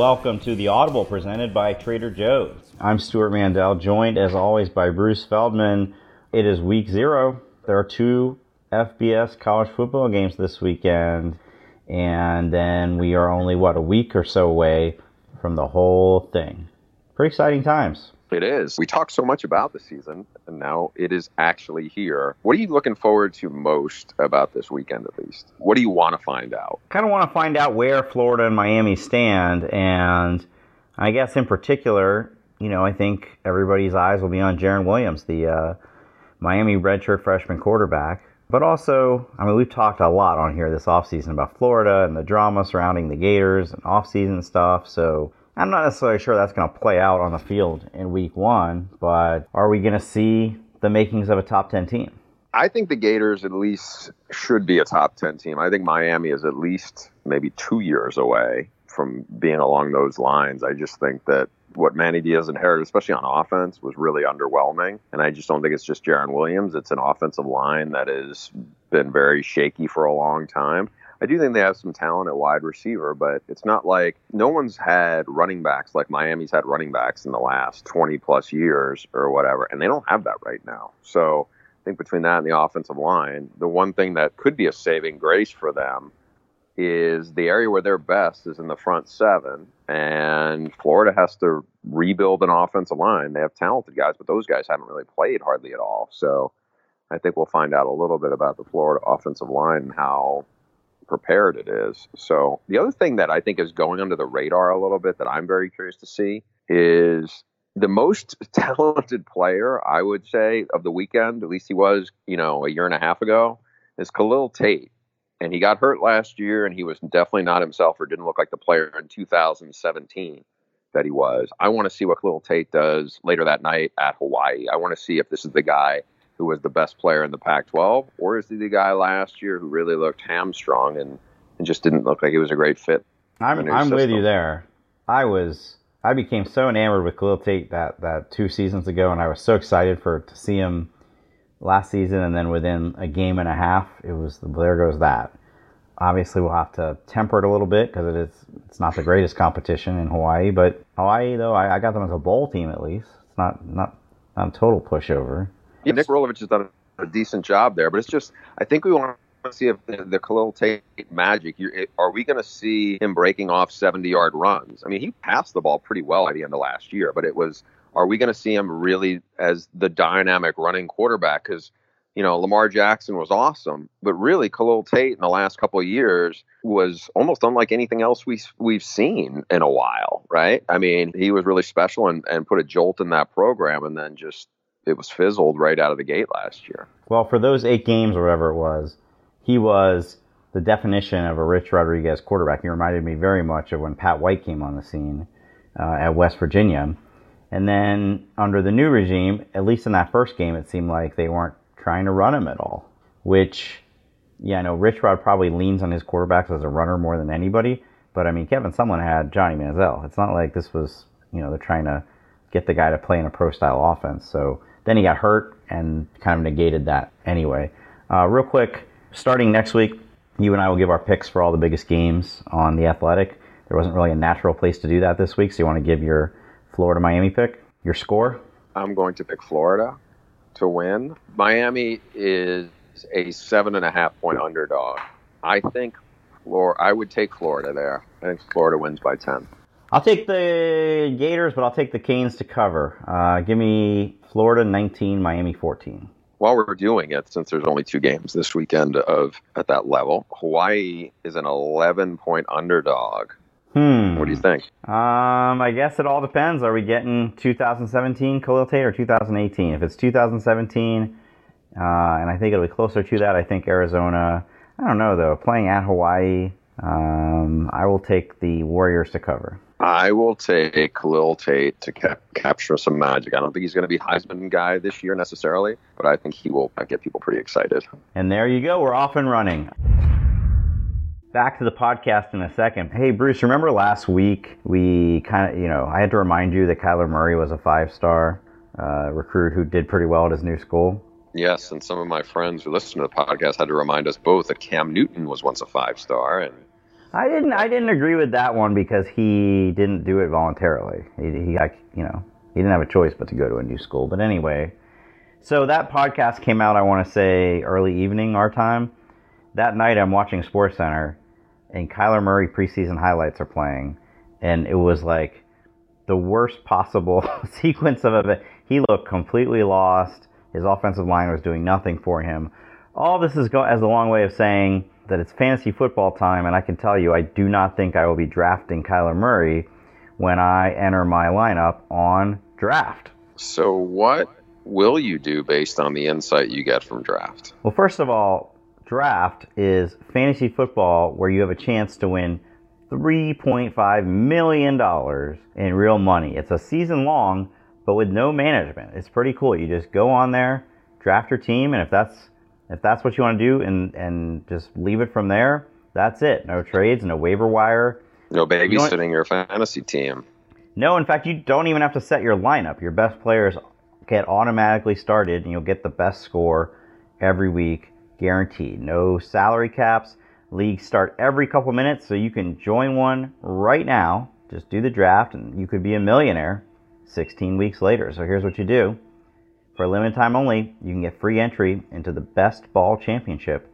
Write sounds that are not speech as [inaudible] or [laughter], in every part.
Welcome to the Audible presented by Trader Joe's. I'm Stewart Mandel, joined as always by Bruce Feldman. It is week zero. There are two FBS college football games this weekend, and then we are only, what, a week or so away from the whole thing. Pretty exciting times. It is. We talk so much about the season, and now it is actually here. What are you looking forward to most about this weekend, at least? What do you want to find out? Kind of want to find out where Florida and Miami stand, and I guess in particular, you know, I think everybody's eyes will be on Jarren Williams, the uh, Miami redshirt freshman quarterback. But also, I mean, we've talked a lot on here this offseason about Florida and the drama surrounding the Gators and offseason stuff. So I'm not necessarily sure that's going to play out on the field in week one, but are we going to see the makings of a top 10 team? I think the Gators at least should be a top 10 team. I think Miami is at least maybe two years away from being along those lines. I just think that what Manny Diaz inherited, especially on offense, was really underwhelming. And I just don't think it's just Jarren Williams. It's an offensive line that has been very shaky for a long time. I do think they have some talent at wide receiver, but it's not like no one's had running backs like Miami's had running backs in the last 20 plus years or whatever, and they don't have that right now. So I think between that and the offensive line, the one thing that could be a saving grace for them is the area where they're best is in the front seven, and Florida has to rebuild an offensive line. They have talented guys, but those guys haven't really played hardly at all. So I think we'll find out a little bit about the Florida offensive line and how prepared it is. So the other thing that I think is going under the radar a little bit that I'm very curious to see is the most [laughs] talented player I would say of the weekend, at least he was, you know, a year and a half ago, is Khalil Tate. And he got hurt last year and he was definitely not himself or didn't look like the player in 2017 that he was. I want to see what Khalil Tate does later that night at Hawaii. I want to see if this is the guy who was the best player in the Pac-12, or is he the guy last year who really looked hamstrung and, and just didn't look like he was a great fit? I'm I'm with you there. I was I became so enamored with Khalil Tate that that two seasons ago, and I was so excited for to see him last season, and then within a game and a half, it was there goes that. Obviously, we'll have to temper it a little bit because it is it's not the greatest competition in Hawaii, but Hawaii though I, I got them as a bowl team at least. It's not not not a total pushover. Yeah, Nick Rolovich has done a decent job there, but it's just I think we want to see if the, the Khalil Tate magic. Are we going to see him breaking off seventy-yard runs? I mean, he passed the ball pretty well at the end of last year, but it was. Are we going to see him really as the dynamic running quarterback? Because you know, Lamar Jackson was awesome, but really Khalil Tate in the last couple of years was almost unlike anything else we we've seen in a while, right? I mean, he was really special and, and put a jolt in that program and then just it was fizzled right out of the gate last year. Well, for those eight games or whatever it was, he was the definition of a Rich Rodriguez quarterback. He reminded me very much of when Pat White came on the scene uh, at West Virginia. And then under the new regime, at least in that first game, it seemed like they weren't trying to run him at all. Which, yeah, I know Rich Rod probably leans on his quarterbacks as a runner more than anybody. But I mean, Kevin Sumlin had Johnny Manziel. It's not like this was, you know, they're trying to get the guy to play in a pro style offense. So then he got hurt and kind of negated that anyway. Uh, real quick, starting next week, you and I will give our picks for all the biggest games on the Athletic. There wasn't really a natural place to do that this week, so you want to give your Florida Miami pick, your score? I'm going to pick Florida to win. Miami is a seven and a half point underdog. I think Florida. I would take Florida there. I think Florida wins by ten. I'll take the Gators, but I'll take the Canes to cover. Uh, give me Florida 19, Miami 14. while we're doing it, since there's only two games this weekend of at that level, Hawaii is an 11 point underdog. Hmm. What do you think? Um, I guess it all depends. Are we getting 2017 Khalil Tate or 2018? If it's 2017, uh, and I think it'll be closer to that, I think Arizona. I don't know though. Playing at Hawaii, um, I will take the Warriors to cover. I will take Khalil Tate to cap- capture some magic. I don't think he's going to be Heisman guy this year necessarily, but I think he will get people pretty excited. And there you go. We're off and running. Back to the podcast in a second. Hey, Bruce, remember last week we kind of, you know, I had to remind you that Kyler Murray was a five star uh, recruit who did pretty well at his new school? Yes, and some of my friends who listen to the podcast had to remind us both that Cam Newton was once a five star and I didn't. I didn't agree with that one because he didn't do it voluntarily. He, he got, you know, he didn't have a choice but to go to a new school. But anyway, so that podcast came out. I want to say early evening our time. That night, I'm watching Sports Center, and Kyler Murray preseason highlights are playing, and it was like the worst possible [laughs] sequence of it. He looked completely lost. His offensive line was doing nothing for him. All this is go- as a long way of saying that it's fantasy football time, and I can tell you, I do not think I will be drafting Kyler Murray when I enter my lineup on draft. So, what will you do based on the insight you get from draft? Well, first of all, draft is fantasy football where you have a chance to win $3.5 million in real money. It's a season long, but with no management. It's pretty cool. You just go on there, draft your team, and if that's if that's what you want to do and, and just leave it from there, that's it. No trades, no waiver wire. No babysitting you your fantasy team. No, in fact, you don't even have to set your lineup. Your best players get automatically started, and you'll get the best score every week, guaranteed. No salary caps. Leagues start every couple minutes, so you can join one right now. Just do the draft, and you could be a millionaire 16 weeks later. So here's what you do for a limited time only, you can get free entry into the Best Ball Championship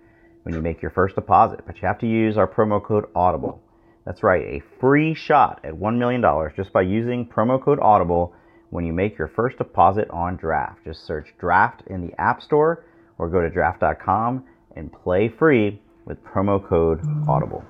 when you make your first deposit, but you have to use our promo code AUDIBLE. That's right, a free shot at $1 million just by using promo code AUDIBLE when you make your first deposit on Draft. Just search Draft in the App Store or go to draft.com and play free with promo code AUDIBLE.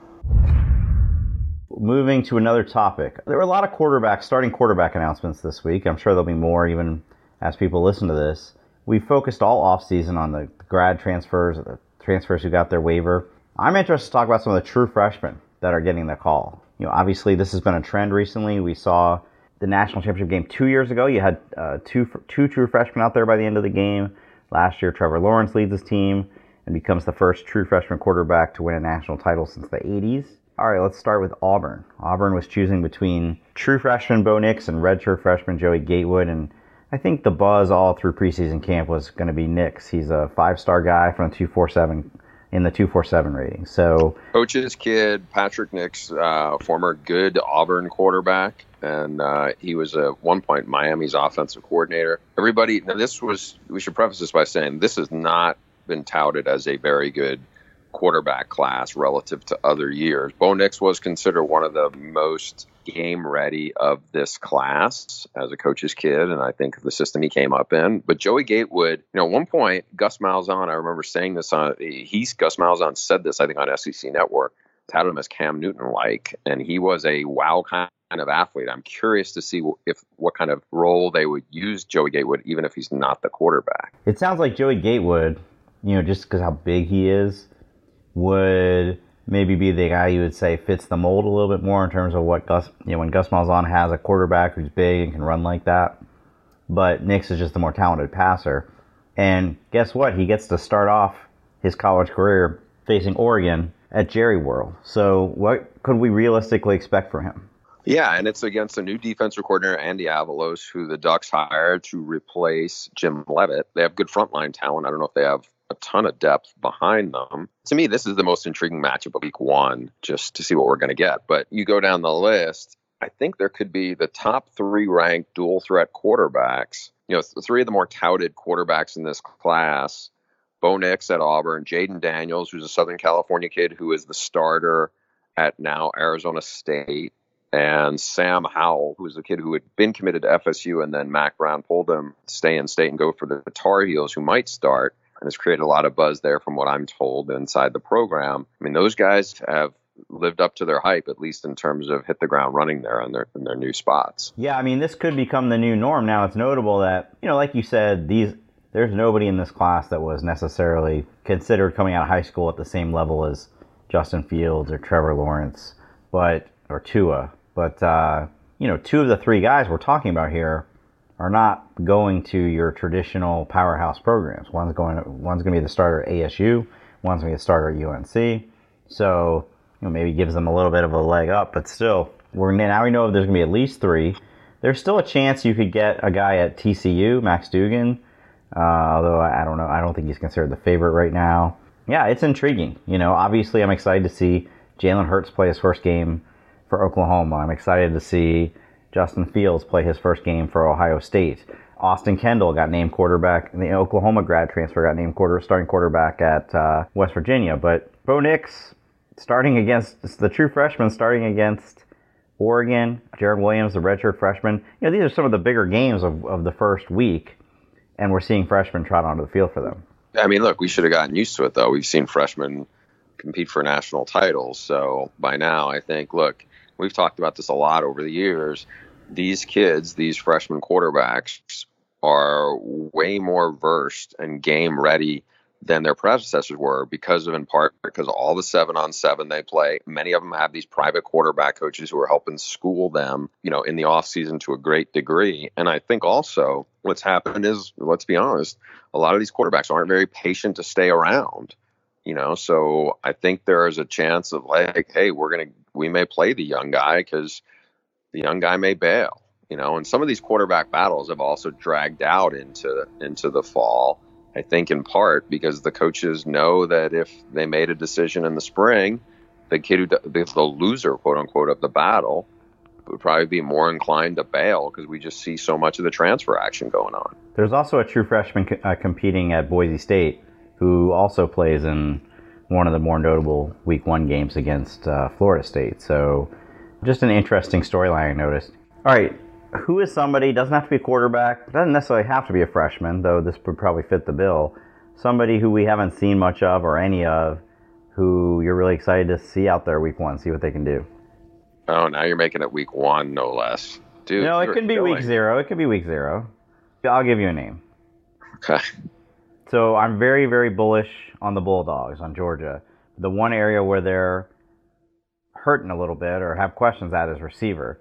Moving to another topic. There were a lot of quarterback, starting quarterback announcements this week. I'm sure there'll be more even as people listen to this, we focused all offseason on the grad transfers, the transfers who got their waiver. I'm interested to talk about some of the true freshmen that are getting the call. You know, obviously this has been a trend recently. We saw the national championship game two years ago. You had uh, two two true freshmen out there by the end of the game. Last year, Trevor Lawrence leads his team and becomes the first true freshman quarterback to win a national title since the 80s. All right, let's start with Auburn. Auburn was choosing between true freshman Bo Nix and redshirt freshman Joey Gatewood, and I think the buzz all through preseason camp was going to be Nix. He's a five star guy from 247 in the 247 rating. So, coach's kid, Patrick Nix, uh, former good Auburn quarterback, and uh, he was at one point Miami's offensive coordinator. Everybody, now this was, we should preface this by saying this has not been touted as a very good quarterback class relative to other years. Bo Nix was considered one of the most game ready of this class as a coach's kid, and I think the system he came up in. But Joey Gatewood, you know, at one point, Gus Malzahn, I remember saying this on he's Gus Malzahn said this, I think, on SEC Network, touted him as Cam Newton like, and he was a wow kind of athlete. I'm curious to see if what kind of role they would use Joey Gatewood, even if he's not the quarterback. It sounds like Joey Gatewood, you know, just because how big he is, would maybe be the guy you would say fits the mold a little bit more in terms of what Gus, you know, when Gus Malzahn has a quarterback who's big and can run like that. But Nix is just a more talented passer. And guess what? He gets to start off his college career facing Oregon at Jerry World. So what could we realistically expect from him? Yeah, and it's against a new defensive coordinator, Andy Avalos, who the Ducks hired to replace Jim Leavitt. They have good frontline talent. I don't know if they have a ton of depth behind them. To me, this is the most intriguing matchup of week one, just to see what we're going to get. But you go down the list, I think there could be the top three ranked dual threat quarterbacks. You know, three of the more touted quarterbacks in this class Bo Nix at Auburn, Jayden Daniels, who's a Southern California kid who is the starter at now Arizona State, And Sam Howell, who was a kid who had been committed to FSU, and then Mack Brown pulled him to stay in state and go for the Tar Heels, who might start, and has created a lot of buzz there, from what I'm told, inside the program. I mean, those guys have lived up to their hype, at least in terms of hit the ground running there in their in their new spots. Yeah, I mean, this could become the new norm. Now, it's notable that you know, like you said, these there's nobody in this class that was necessarily considered coming out of high school at the same level as Justin Fields or Trevor Lawrence, but or Tua. But uh, you know, two of the three guys we're talking about here are not going to your traditional powerhouse programs. One's going, one's going to be the starter at ASU. One's going to be the starter at UNC. So you know, maybe gives them a little bit of a leg up, but still, we're now we know there's going to be at least three. There's still a chance you could get a guy at TCU, Max Duggan, uh, although I don't know. I don't think he's considered the favorite right now. Yeah, it's intriguing. You know, obviously, I'm excited to see Jalen Hurts play his first game for Oklahoma. I'm excited to see Justin Fields play his first game for Ohio State. Austin Kendall got named quarterback. The Oklahoma grad transfer got named quarter starting quarterback at uh, West Virginia. But Bo Nix, starting against the true freshman starting against Oregon, Jarren Williams, the redshirt freshman. You know, these are some of the bigger games of, of the first week, and we're seeing freshmen trot onto the field for them. I mean, look, we should have gotten used to it, though. We've seen freshmen compete for national titles. So by now, I think, look, we've talked about this a lot over the years. These kids, these freshman quarterbacks, are way more versed and game ready than their predecessors were because of in part because all the seven on seven they play many of them have these private quarterback coaches who are helping school them you know in the off season to a great degree and i think also what's happened is let's be honest a lot of these quarterbacks aren't very patient to stay around you know so i think there is a chance of like hey we're gonna we may play the young guy because the young guy may bail you know and some of these quarterback battles have also dragged out into into the fall I think in part because the coaches know that if they made a decision in the spring, the kid who the loser, quote unquote, of the battle would probably be more inclined to bail because we just see so much of the transfer action going on. There's also a true freshman uh, competing at Boise State who also plays in one of the more notable Week One games against uh, Florida State. So, just an interesting storyline I noticed. All right, who is somebody doesn't have to be a quarterback doesn't necessarily have to be a freshman though this would probably fit the bill somebody who we haven't seen much of or any of who you're really excited to see out there week one see what they can do oh now you're making it week one no less dude no it could be killing. week zero it could be week zero i'll give you a name okay [laughs] so i'm very very bullish on the bulldogs on georgia the one area where they're hurting a little bit or have questions at is receiver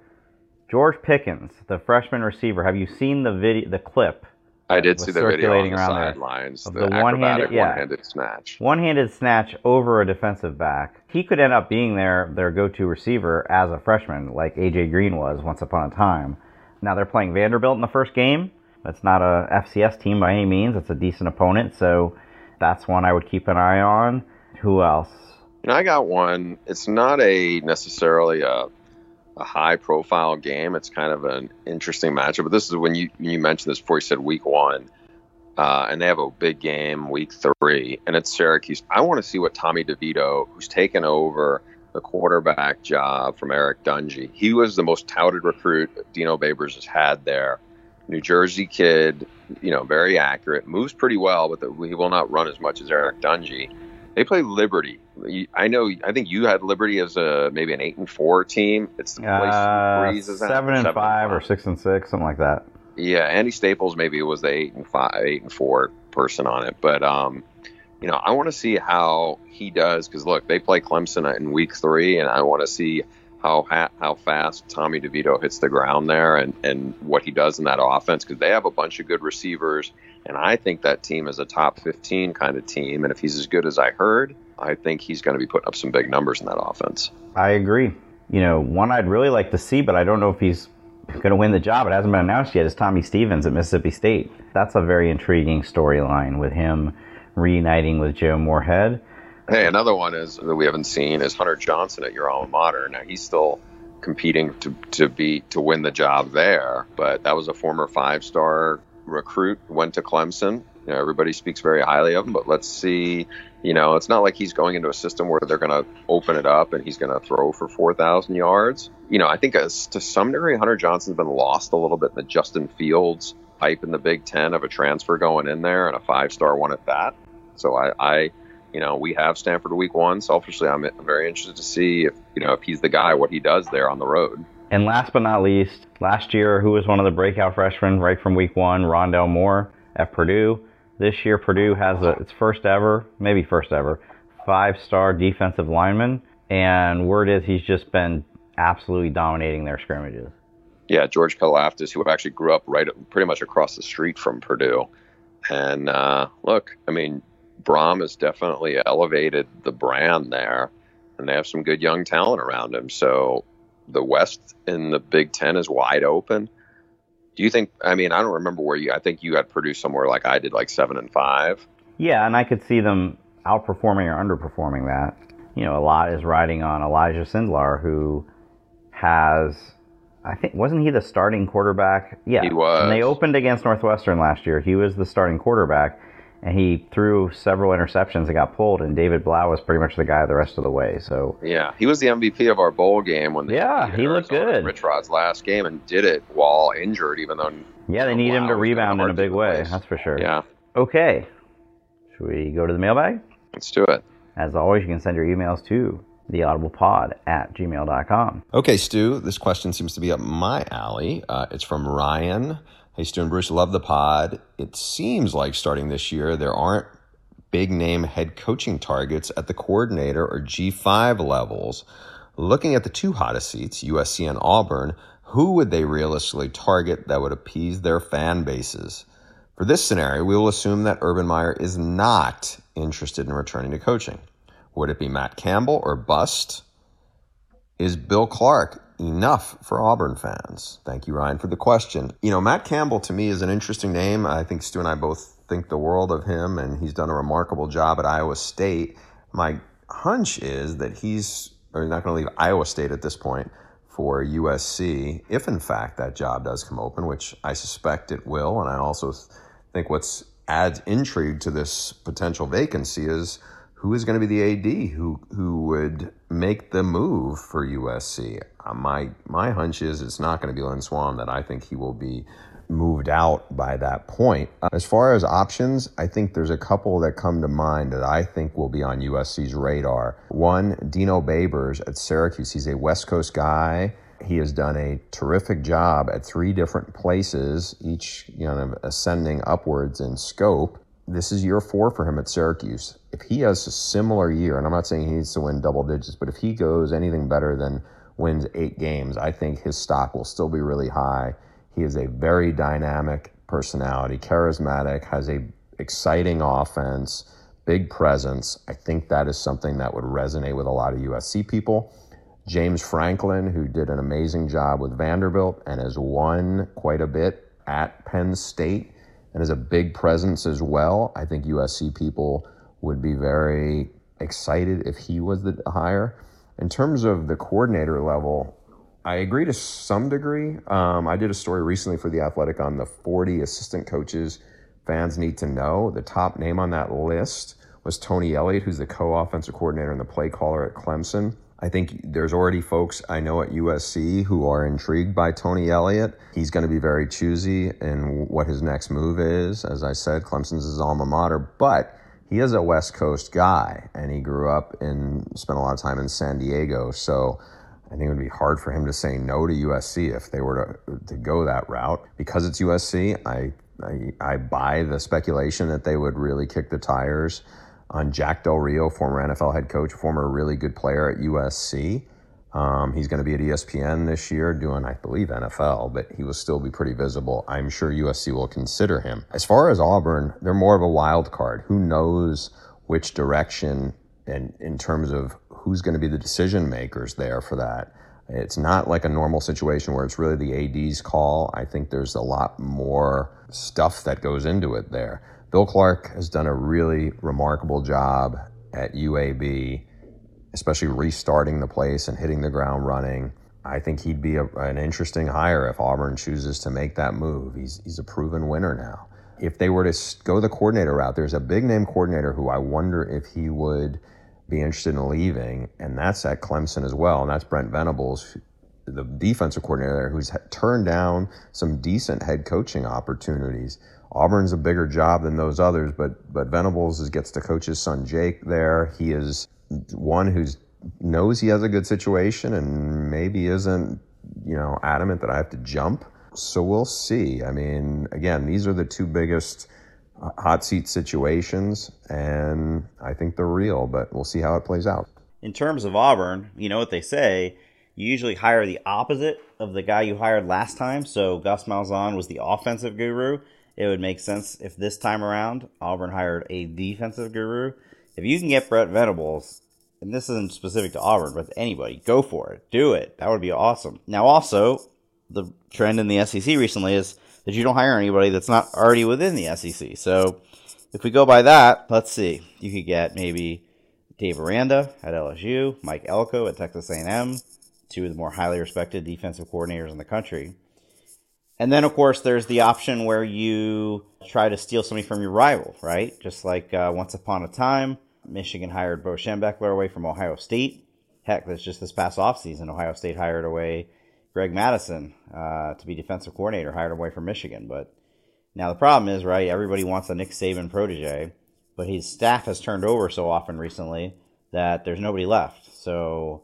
George Pickens, the freshman receiver. Have you seen the video, the clip? I did see the video on the sidelines. Of the, the one-handed, yeah, one-handed snatch. One-handed snatch over a defensive back. He could end up being their their go-to receiver as a freshman, like AJ Green was once upon a time. Now they're playing Vanderbilt in the first game. That's not a FCS team by any means. It's a decent opponent, so that's one I would keep an eye on. Who else? I got one. It's not a necessarily a a high profile game. It's kind of an interesting matchup. But this is when you you mentioned this before you said week one. Uh, and they have a big game week three, and it's Syracuse. I want to see what Tommy DeVito, who's taken over the quarterback job from Eric Dungey, he was the most touted recruit Dino Babers has had there. New Jersey kid, you know, very accurate, moves pretty well, but the, he will not run as much as Eric Dungey. They play Liberty. I know. I think you had Liberty as a maybe an eight and four team. It's the place uh, seven, seven and five or six and six, something like that. Yeah, Andy Staples maybe was the eight and five, eight and four person on it, but um, you know, I want to see how he does because look, they play Clemson in week three, and I want to see how how fast Tommy DeVito hits the ground there and and what he does in that offense because they have a bunch of good receivers and I think that team is a top 15 kind of team. And if he's as good as I heard, I think he's going to be putting up some big numbers in that offense. I agree. You know, one I'd really like to see, but I don't know if he's going to win the job. It hasn't been announced yet. Is Tommy Stevens at Mississippi State? That's a very intriguing storyline with him reuniting with Joe Moorhead. Hey, another one is that we haven't seen is Hunter Johnson at your alma mater. Now he's still competing to to be to win the job there, but that was a former five star recruit, went to Clemson, You know, everybody speaks very highly of him, but let's see. You know, it's not like he's going into a system where they're going to open it up and he's going to throw for 4,000 yards. You know, I think uh, as, to some degree, Hunter Johnson's been lost a little bit in the Justin Fields hype in the Big Ten of a transfer going in there and a five star one at that. So I, I, you know, we have Stanford week one. Selfishly, I'm very interested to see if, you know, if he's the guy, what he does there on the road. And last but not least, last year, who was one of the breakout freshmen right from week one? Rondale Moore at Purdue. This year, Purdue has a, its first ever, maybe first ever, five star defensive lineman. And word is he's just been absolutely dominating their scrimmages. Yeah, George Karlaftis, who actually grew up right pretty much across the street from Purdue. And uh, look, I mean, Brohm has definitely elevated the brand there, and they have some good young talent around him. So the West in the Big Ten is wide open. Do you think? I mean, I don't remember where you. I think you had Purdue somewhere like I did, like seven and five. Yeah, and I could see them outperforming or underperforming that. You know, a lot is riding on Elijah Sindelar, who has, I think, wasn't he the starting quarterback? Yeah, he was. And they opened against Northwestern last year. He was the starting quarterback, and he threw several interceptions and got pulled, and David Blough was pretty much the guy the rest of the way. So yeah, he was the MVP of our bowl game when they yeah he looked good. Rich Rod's last game and did it while injured, even though yeah they need him to rebound in a big way. Place. That's for sure. Yeah. Okay, should we go to the mailbag? Let's do it. As always, you can send your emails to theaudiblepod at gmail.com. Okay, Stu, this question seems to be up my alley. Uh, it's from Ryan. Hey, Stu and Bruce, love the pod. It seems like starting this year, there aren't big name head coaching targets at the coordinator or G5 levels. Looking at the two hottest seats, USC and Auburn, who would they realistically target that would appease their fan bases? For this scenario, we will assume that Urban Meyer is not interested in returning to coaching. Would it be Matt Campbell or bust? Is Bill Clark enough for Auburn fans? Thank you, Ryan, for the question. You know, Matt Campbell to me is an interesting name. I think Stu and I both think the world of him, and he's done a remarkable job at Iowa State. My hunch is that he's or not going to leave Iowa State at this point for USC, if in fact that job does come open, which I suspect it will. And I also think what's adds intrigue to this potential vacancy is who is going to be the AD who who would make the move for USC. Uh, my my hunch is it's not going to be Lynn Swann. That I think he will be moved out by that point. Uh, as far as options, I think there's a couple that come to mind that I think will be on USC's radar. One, Dino Babers at Syracuse. He's a West Coast guy. He has done a terrific job at three different places, each you know ascending upwards in scope this is year four for him at Syracuse. If he has a similar year, and I'm not saying he needs to win double digits, but if he goes anything better than wins eight games, I think his stock will still be really high. He is a very dynamic personality, charismatic, has a exciting offense, big presence. I think that is something that would resonate with a lot of USC people. James Franklin, who did an amazing job with Vanderbilt and has won quite a bit at Penn State and is a big presence as well. I think USC people would be very excited if he was the hire. In terms of the coordinator level, I agree to some degree. Um, I did a story recently for The Athletic on the 40 assistant coaches fans need to know. The top name on that list was Tony Elliott, who's the co offensive coordinator and the play caller at Clemson. I think there's already folks I know at USC who are intrigued by Tony Elliott. He's going to be very choosy in what his next move is. As I said, Clemson's his alma mater, but he is a West Coast guy and he grew up and spent a lot of time in San Diego. So I think it would be hard for him to say no to USC if they were to, to go that route. Because it's USC, I, I, I buy the speculation that they would really kick the tires on Jack Del Rio, former NFL head coach, former really good player at USC. Um, he's going to be at ESPN this year doing, I believe, NFL, but he will still be pretty visible. I'm sure USC will consider him. As far as Auburn, they're more of a wild card. Who knows which direction and in terms of who's going to be the decision makers there for that. It's not like a normal situation where it's really the AD's call. I think there's a lot more stuff that goes into it there. Bill Clark has done a really remarkable job at UAB, especially restarting the place and hitting the ground running. I think he'd be a, an interesting hire if Auburn chooses to make that move. He's, he's a proven winner now. if they were to go the coordinator route, there's a big name coordinator who I wonder if he would be interested in leaving, and that's at Clemson as well, and that's Brent Venables, the defensive coordinator there, who's turned down some decent head coaching opportunities. Auburn's a bigger job than those others, but but Venables gets to coach his son Jake there. He is one who's knows he has a good situation and maybe isn't you know adamant that I have to jump. So we'll see. I mean, again, these are the two biggest uh, hot seat situations, and I think they're real, but we'll see how it plays out. In terms of Auburn, you know what they say. You usually hire the opposite of the guy you hired last time. So Gus Malzahn was the offensive guru. It would make sense if this time around Auburn hired a defensive guru. If you can get Brent Venables, and this isn't specific to Auburn, but anybody, go for it. Do it. That would be awesome. Now, also, the trend in the SEC recently is that you don't hire anybody that's not already within the SEC. So if we go by that, let's see. You could get maybe Dave Aranda at LSU, Mike Elko at Texas A&M, two of the more highly respected defensive coordinators in the country. And then, of course, there's the option where you try to steal somebody from your rival, right? Just like uh, once upon a time, Michigan hired Bo Schembechler away from Ohio State. Heck, that's just this past offseason. Ohio State hired away Greg Mattison uh, to be defensive coordinator, hired away from Michigan. But now the problem is, right, everybody wants a Nick Saban protege, but his staff has turned over so often recently that there's nobody left. So,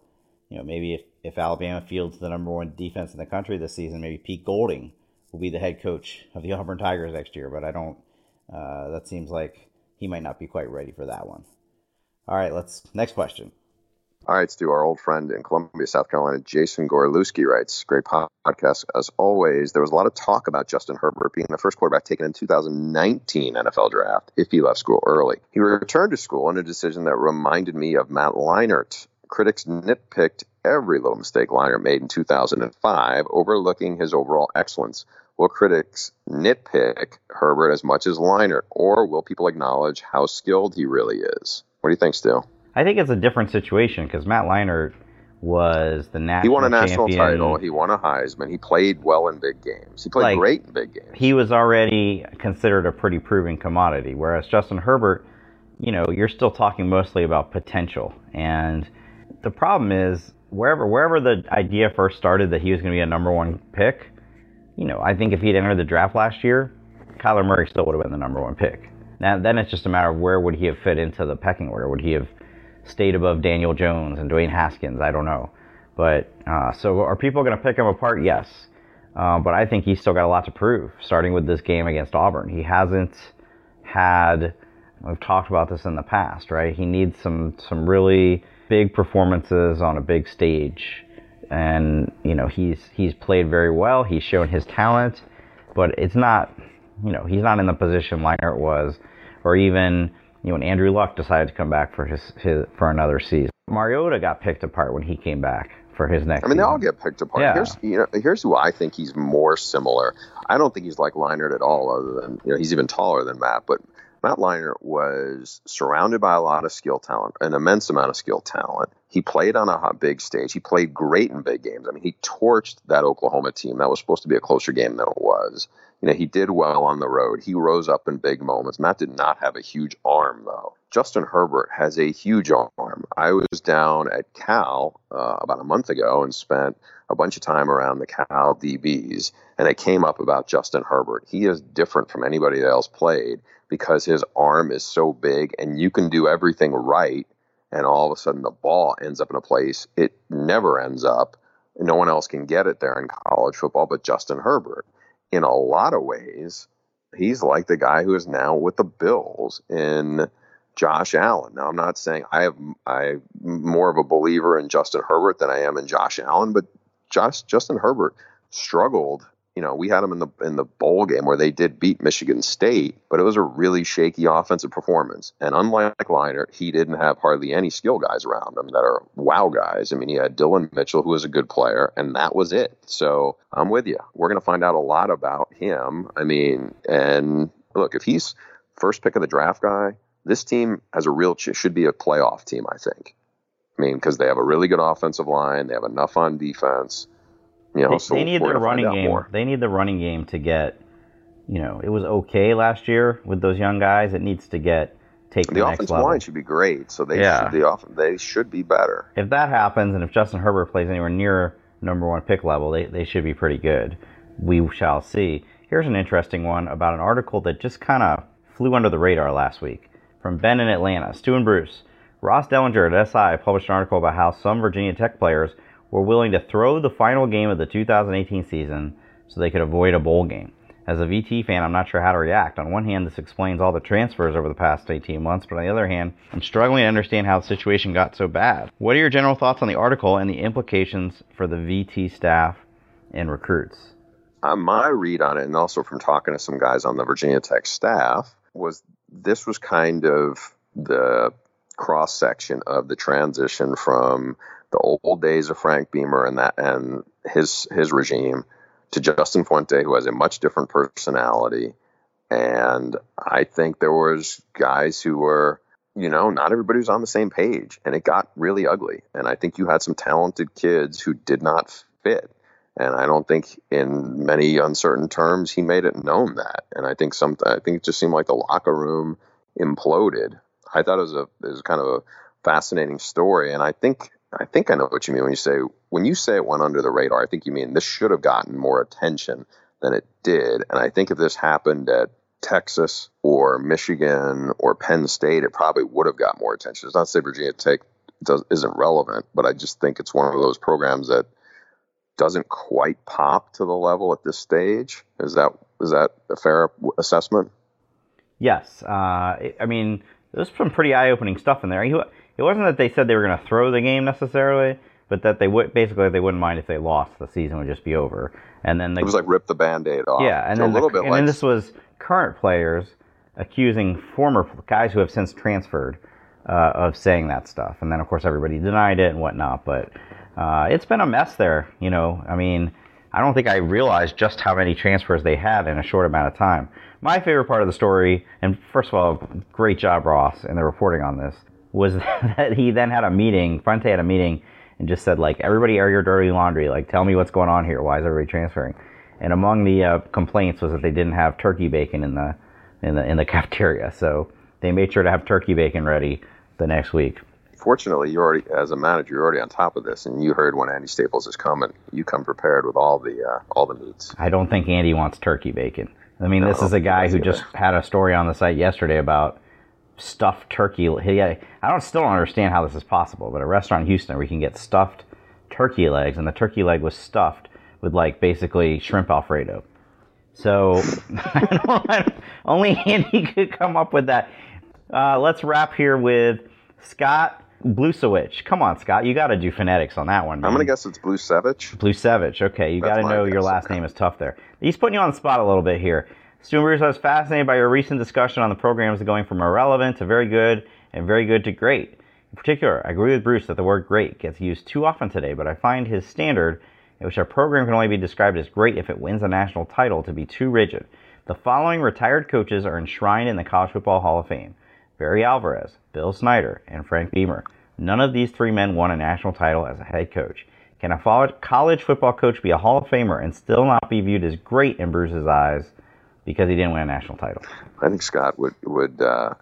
you know, maybe if, if Alabama fields the number one defense in the country this season, maybe Pete Golding will be the head coach of the [laughs] Auburn Tigers next year. But I don't, uh, that seems like he might not be quite ready for that one. All right, let's, next question. All right, Stu, our old friend in Columbia, South Carolina, Jason Gorlewski writes, great podcast as always. There was a lot of talk about Justin Herbert being the first quarterback taken in 2019 NFL draft if he left school early. He returned to school in a decision that reminded me of Matt Leinart. Critics nitpicked every little mistake Leinart made in 2005, overlooking his overall excellence. Will critics nitpick Herbert as much as Leinart, or will people acknowledge how skilled he really is? What do you think, Stu? I think it's a different situation because Matt Leinart was the national. He won a national champion. title. He won a Heisman. He played well in big games. He played Like, great in big games. He was already considered a pretty proven commodity, whereas Justin Herbert, you know, you're still talking mostly about potential. And the problem is wherever wherever the idea first started that he was going to be a number one pick, you know, I think if he'd entered the draft last year, Kyler Murray still would have been the number one pick. Now then it's just a matter of where would he have fit into the pecking order? Would he have stayed above Daniel Jones and Dwayne Haskins? I don't know. But uh, so are people going to pick him apart? Yes. Uh, but I think he's still got a lot to prove, starting with this game against Auburn. He hasn't had. We've talked about this in the past, right? He needs some some really big performances on a big stage, and you know he's he's played very well. He's shown his talent, but it's not, you know, he's not in the position Leinart was, or even you know when Andrew Luck decided to come back for his, his for another season. Mariota got picked apart when he came back for his next. I mean, they all get picked apart. Yeah. Here's you know, here's who I think he's more similar. I don't think he's like Leinart at all. Other than you know, he's even taller than Matt. But Matt Leinart was surrounded by a lot of skill talent, an immense amount of skill talent. He played on a hot, big stage. He played great in big games. I mean, he torched that Oklahoma team. That was supposed to be a closer game than it was. You know, he did well on the road. He rose up in big moments. Matt did not have a huge arm, though. Justin Herbert has a huge arm. I was down at Cal uh, about a month ago and spent a bunch of time around the Cal DBs, and it came up about Justin Herbert. He is different from anybody else played because his arm is so big, and you can do everything right, and all of a sudden the ball ends up in a place it never ends up. No one else can get it there in college football but Justin Herbert. In a lot of ways, he's like the guy who is now with the Bills in Josh Allen. Now, I'm not saying I have I'm more of a believer in Justin Herbert than I am in Josh Allen, but Josh Justin Herbert struggled. You know, we had him in the in the bowl game where they did beat Michigan State, but it was a really shaky offensive performance. And unlike Leinart, he didn't have hardly any skill guys around him that are wow guys. I mean, he had Dillon Mitchell, who was a good player, and that was it. So I'm with you. We're going to find out a lot about him. I mean, and look, if he's first pick of the draft guy, this team has a real ch- should be a playoff team. I think. I mean, because they have a really good offensive line, they have enough on defense. You know, They, so they need their running game. more. They need the running game to get, you know, it was okay last year with those young guys. It needs to get taken The the next offensive level. line should be great, so they Yeah. should be off, they should be better. if that happens, and if Justin Herbert plays anywhere near number one pick level, they, they should be pretty good. We shall see. Here's an interesting one about an article that just kind of flew under the radar last week from Ben in Atlanta. Stu and Bruce. Ross Dellenger at SI published an article about how some Virginia Tech players were willing to throw the final game of the 2018 season so they could avoid a bowl game. As a VT fan, I'm not sure how to react. On one hand, this explains all the transfers over the past 18 months, but on the other hand, I'm struggling to understand how the situation got so bad. What are your general thoughts on the article and the implications for the VT staff and recruits? uh, my read on it, and also from talking to some guys on the Virginia Tech staff, was this was kind of the cross section of the transition from the old days of Frank Beamer and that and his his regime to Justin Fuente, who has a much different personality. And I think there was guys who were, you know, not everybody was on the same page, and it got really ugly. And I think you had some talented kids who did not fit. And I don't think, in many uncertain terms, he made it known that. And I think some, I think it just seemed like the locker room imploded. I thought it was a, it was kind of a fascinating story, and I think, I think I know what you mean when you say when you say it went under the radar. I think you mean this should have gotten more attention than it did. And I think if this happened at Texas or Michigan or Penn State, it probably would have got more attention. It's not to say Virginia Tech does, isn't relevant, but I just think it's one of those programs that doesn't quite pop to the level at this stage. Is that is that a fair assessment? Yes, uh, I mean there's some pretty eye-opening stuff in there. He- It wasn't that they said they were going to throw the game necessarily, but that they would basically they wouldn't mind if they lost. The season would just be over, and then the It was like rip the band-aid off. yeah, and a then little the, bit and like then this was current players accusing former guys who have since transferred uh, of saying that stuff, and then of course everybody denied it and whatnot. But uh, it's been a mess there. You know, I mean, I don't think I realized just how many transfers they had in a short amount of time. My favorite part of the story, and first of all, great job Ross in the reporting on this, was [laughs] that he then had a meeting. Fuente had a meeting and just said like, everybody air your dirty laundry. Like, tell me what's going on here. Why is everybody transferring? And among the uh, complaints was that they didn't have turkey bacon in the in the in the [laughs] cafeteria. So they made sure to have turkey bacon ready the next week. Fortunately, you already, as a manager, you're already on top of this, and you heard when Andy Staples is coming. You come prepared with all the uh, all the meats. I don't think Andy wants turkey bacon. I mean, this is a guy who just had a story on the site yesterday about stuffed turkey. He, I don't still don't understand how this is possible, but a restaurant in Houston where you can get stuffed turkey legs, and the turkey leg was stuffed with like basically shrimp alfredo. So [laughs] only Andy [laughs] could come up with that. Uh, let's wrap here with Scott Blusewicz. Come on, Scott, you got to do phonetics on that one. I'm gonna guess it's Blue Savage. Blusevich. Okay, you got to know your last okay. name is tough there. He's putting you on the spot a little bit here. Stewart Bruce, I was fascinated by your recent discussion on the programs going from irrelevant to very good and very good to great. In particular, I agree with Bruce that the word great gets used too often today, but I find his standard, in which a program can only be described as great if it wins a national title, to be too rigid. The following retired coaches are enshrined in the College Football Hall of Fame Barry Alvarez, Bill Snyder, and Frank Beamer. None of these three men won a national title as a head coach. Can a college football coach be a Hall of Famer and still not be viewed as great in Bruce's eyes because he didn't win a national title? I think Scott would would uh,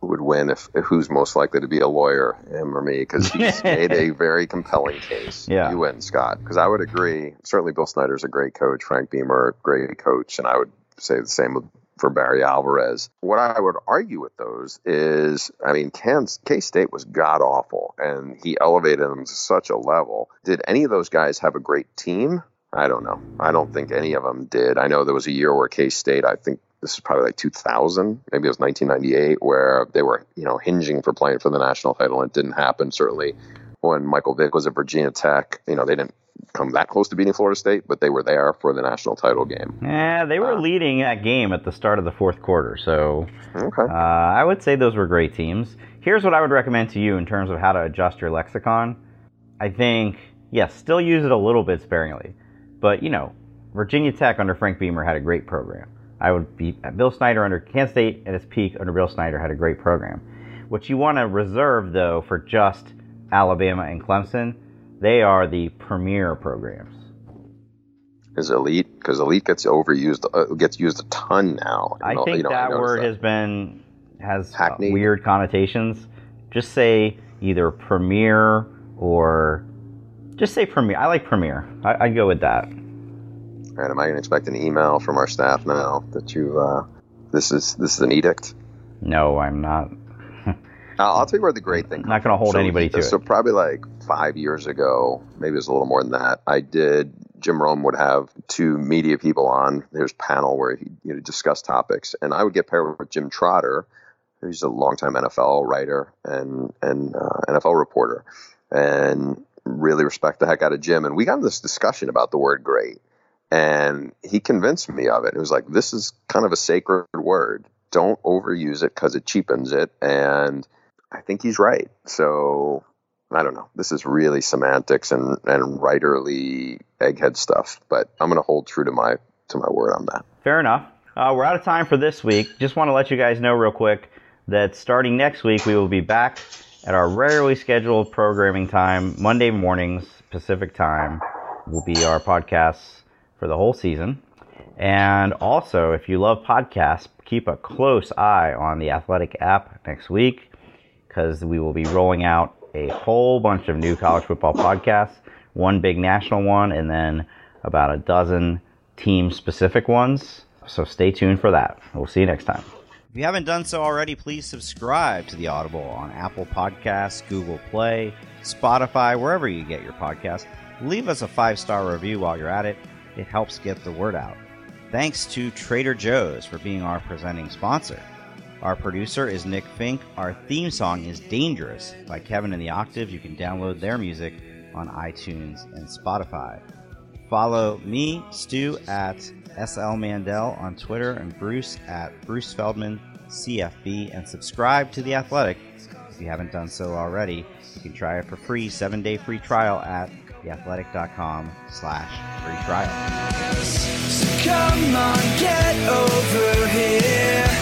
would win if, if who's most likely to be a lawyer, him or me, because he's [laughs] made a very compelling case. Yeah. you win, Scott. Because I would agree. Certainly, Bill Snyder's a great coach. Frank Beamer, a great coach, and I would say the same with for Barry Alvarez. What I would argue with those is, I mean, K State was god awful, and he elevated them to such a level. Did any of those guys have a great team? I don't know. I don't think any of them did. I know there was a year where K State, I think this is probably like 2000, maybe it was 1998, where they were, you know, hinging for playing for the national title, and it didn't happen. Certainly, when Michael Vick was at Virginia Tech, you know, they didn't come that close to beating Florida State, but they were there for the national title game. Yeah, they were Uh. leading that game at the start of the fourth quarter, so Okay. uh, I would say those were great teams. Here's what I would recommend to you in terms of how to adjust your lexicon. I think, yes, still use it a little bit sparingly. But, you know, Virginia Tech under Frank Beamer had a great program. I would be Bill Snyder under Kansas State at its peak under Bill Snyder had a great program. What you want to reserve though for just Alabama and Clemson, they are the premier programs. is elite because elite gets overused, uh, gets used a ton now. I know, think you know, that I word that. has been has uh, weird connotations. Just say either premier or just say premier. I like premier. I, I'd go with that. All right, am I going to expect an email from our staff now that you? Uh, this is this is an edict. No, I'm not. I'll, I'll tell you where the great thing. I'm not going to hold so, anybody to so it. probably like five years ago, maybe it was a little more than that. I did. Jim Rome would have two media people on his panel where he you know discuss topics, and I would get paired with Jim Trotter, who's a longtime NFL writer and and uh, NFL reporter, and really respect the heck out of Jim. And we got in this discussion about the word "great," and he convinced me of it. It was like this is kind of a sacred word. Don't overuse it because it cheapens it, and I think he's right. So I don't know. This is really semantics and, and writerly egghead stuff, but I'm going to hold true to my to my word on that. Fair enough. Uh, we're out of time for this week. Just want to let you guys know real quick that starting next week, we will be back at our regularly scheduled programming time, Monday mornings, Pacific time, will be our podcasts for the whole season. And also, if you love podcasts, keep a close eye on the Athletic app next week because we will be rolling out a whole bunch of new college football podcasts, one big national one, and then about a dozen team specific ones. So stay tuned for that. We'll see you next time. If you haven't done so already, please subscribe to the Audible on Apple Podcasts, Google Play, Spotify, wherever you get your podcasts. Leave us a five star review while you're at it, it helps get the word out. Thanks to Trader Joe's for being our presenting sponsor. Our producer is Nick Fink. Our theme song is Dangerous by Kevin and the Octave. You can download their music on iTunes and Spotify. Follow me, Stew, at SL Mandel on Twitter and Bruce at Bruce Feldman CFB and subscribe to The Athletic. If you haven't done so already, you can try it for free, seven day free trial at theathletic.com slash free trial. So come on, get over here.